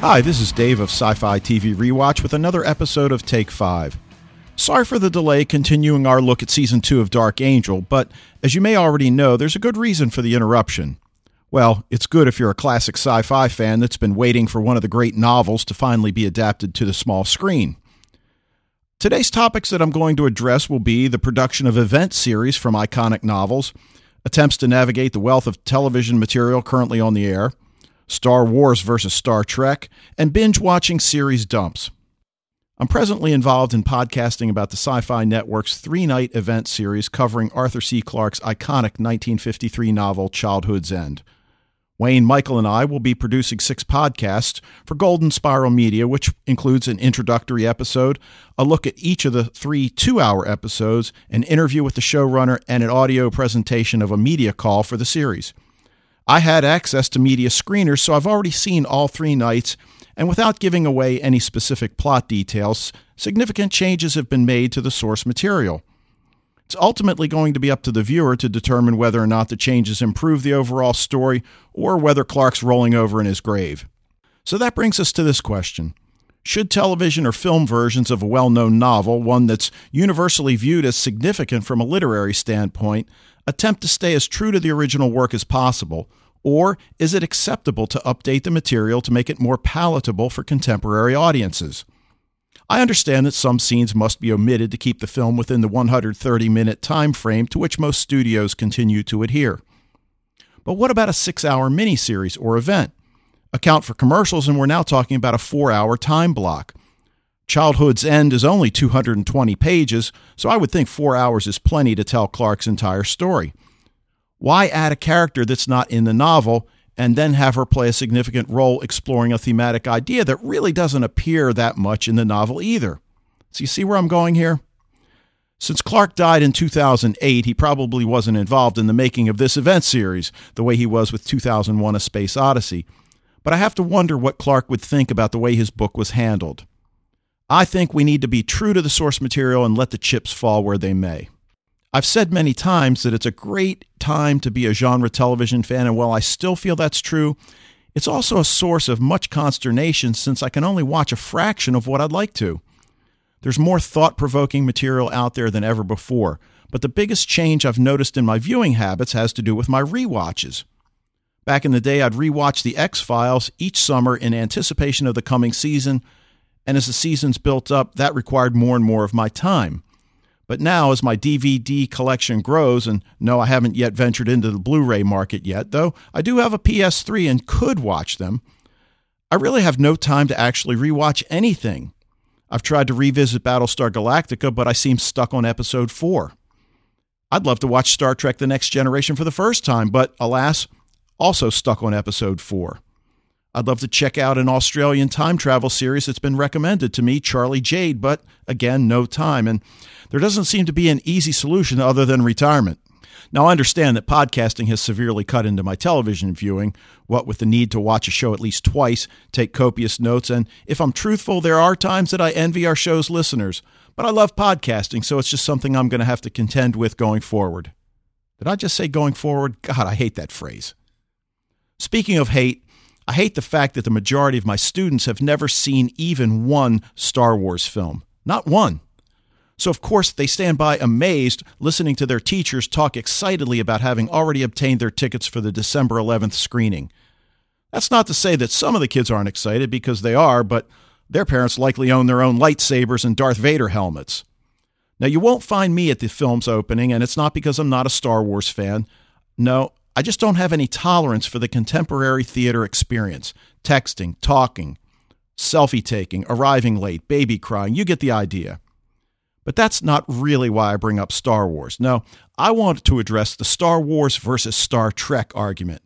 Hi, this is Dave of Sci Fi TV Rewatch with another episode of Take 5. Sorry for the delay continuing our look at Season 2 of Dark Angel, but as you may already know, there's a good reason for the interruption. Well, it's good if you're a classic sci fi fan that's been waiting for one of the great novels to finally be adapted to the small screen. Today's topics that I'm going to address will be the production of event series from iconic novels, attempts to navigate the wealth of television material currently on the air, Star Wars versus Star Trek, and binge watching series dumps. I'm presently involved in podcasting about the Sci Fi Network's three night event series covering Arthur C. Clarke's iconic 1953 novel Childhood's End. Wayne, Michael, and I will be producing six podcasts for Golden Spiral Media, which includes an introductory episode, a look at each of the three two hour episodes, an interview with the showrunner, and an audio presentation of a media call for the series. I had access to media screeners, so I've already seen all three nights, and without giving away any specific plot details, significant changes have been made to the source material. It's ultimately going to be up to the viewer to determine whether or not the changes improve the overall story or whether Clarke's rolling over in his grave. So that brings us to this question Should television or film versions of a well known novel, one that's universally viewed as significant from a literary standpoint, attempt to stay as true to the original work as possible? Or is it acceptable to update the material to make it more palatable for contemporary audiences? I understand that some scenes must be omitted to keep the film within the 130 minute time frame to which most studios continue to adhere. But what about a six hour miniseries or event? Account for commercials, and we're now talking about a four hour time block. Childhood's End is only 220 pages, so I would think four hours is plenty to tell Clarke's entire story. Why add a character that's not in the novel and then have her play a significant role exploring a thematic idea that really doesn't appear that much in the novel either? So, you see where I'm going here? Since Clarke died in 2008, he probably wasn't involved in the making of this event series the way he was with 2001 A Space Odyssey. But I have to wonder what Clarke would think about the way his book was handled. I think we need to be true to the source material and let the chips fall where they may. I've said many times that it's a great time to be a genre television fan, and while I still feel that's true, it's also a source of much consternation since I can only watch a fraction of what I'd like to. There's more thought provoking material out there than ever before, but the biggest change I've noticed in my viewing habits has to do with my re-watches. Back in the day, I'd rewatch The X Files each summer in anticipation of the coming season and as the seasons built up, that required more and more of my time. But now, as my DVD collection grows, and no, I haven't yet ventured into the Blu ray market yet, though I do have a PS3 and could watch them, I really have no time to actually rewatch anything. I've tried to revisit Battlestar Galactica, but I seem stuck on episode 4. I'd love to watch Star Trek The Next Generation for the first time, but alas, also stuck on episode 4. I'd love to check out an Australian time travel series that's been recommended to me, Charlie Jade, but again, no time. And there doesn't seem to be an easy solution other than retirement. Now, I understand that podcasting has severely cut into my television viewing, what with the need to watch a show at least twice, take copious notes, and if I'm truthful, there are times that I envy our show's listeners. But I love podcasting, so it's just something I'm going to have to contend with going forward. Did I just say going forward? God, I hate that phrase. Speaking of hate, I hate the fact that the majority of my students have never seen even one Star Wars film. Not one. So, of course, they stand by amazed, listening to their teachers talk excitedly about having already obtained their tickets for the December 11th screening. That's not to say that some of the kids aren't excited, because they are, but their parents likely own their own lightsabers and Darth Vader helmets. Now, you won't find me at the film's opening, and it's not because I'm not a Star Wars fan. No, I just don't have any tolerance for the contemporary theater experience texting, talking, selfie taking, arriving late, baby crying. You get the idea. But that's not really why I bring up Star Wars. No, I want to address the Star Wars versus Star Trek argument.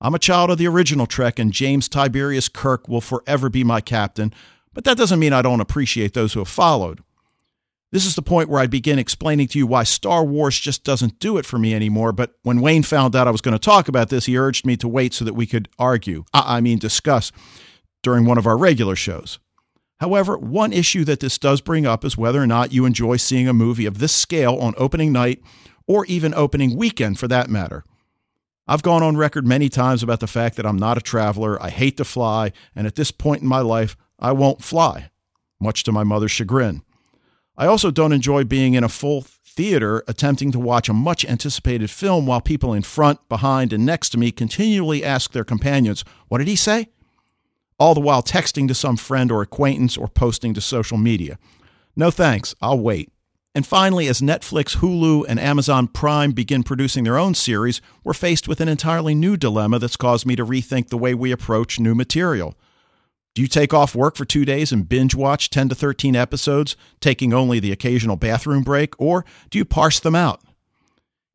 I'm a child of the original Trek, and James Tiberius Kirk will forever be my captain, but that doesn't mean I don't appreciate those who have followed. This is the point where I begin explaining to you why Star Wars just doesn't do it for me anymore. But when Wayne found out I was going to talk about this, he urged me to wait so that we could argue, uh, I mean, discuss, during one of our regular shows. However, one issue that this does bring up is whether or not you enjoy seeing a movie of this scale on opening night or even opening weekend for that matter. I've gone on record many times about the fact that I'm not a traveler, I hate to fly, and at this point in my life, I won't fly, much to my mother's chagrin. I also don't enjoy being in a full theater attempting to watch a much anticipated film while people in front, behind, and next to me continually ask their companions, What did he say? All the while texting to some friend or acquaintance or posting to social media. No thanks, I'll wait. And finally, as Netflix, Hulu, and Amazon Prime begin producing their own series, we're faced with an entirely new dilemma that's caused me to rethink the way we approach new material. Do you take off work for two days and binge watch 10 to 13 episodes, taking only the occasional bathroom break, or do you parse them out?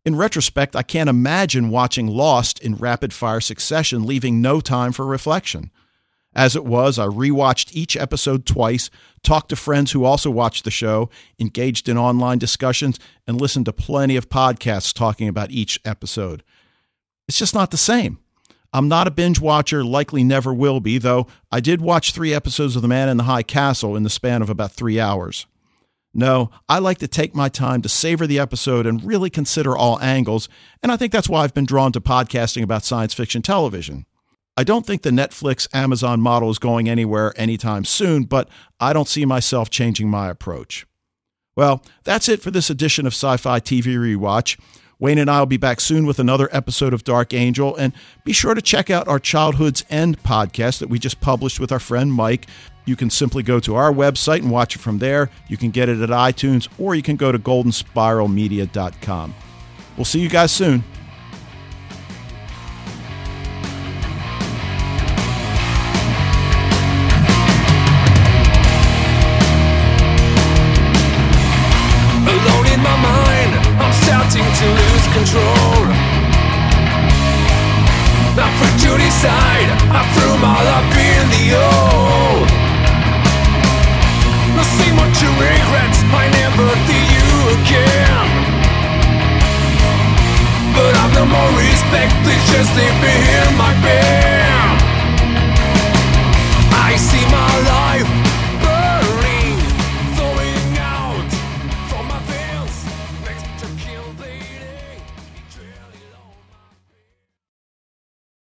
In retrospect, I can't imagine watching Lost in rapid fire succession, leaving no time for reflection. As it was, I rewatched each episode twice, talked to friends who also watched the show, engaged in online discussions, and listened to plenty of podcasts talking about each episode. It's just not the same. I'm not a binge watcher, likely never will be, though I did watch three episodes of The Man in the High Castle in the span of about three hours. No, I like to take my time to savor the episode and really consider all angles, and I think that's why I've been drawn to podcasting about science fiction television. I don't think the Netflix Amazon model is going anywhere anytime soon, but I don't see myself changing my approach. Well, that's it for this edition of Sci Fi TV Rewatch. Wayne and I will be back soon with another episode of Dark Angel, and be sure to check out our Childhood's End podcast that we just published with our friend Mike. You can simply go to our website and watch it from there. You can get it at iTunes, or you can go to goldenspiralmedia.com. We'll see you guys soon. side.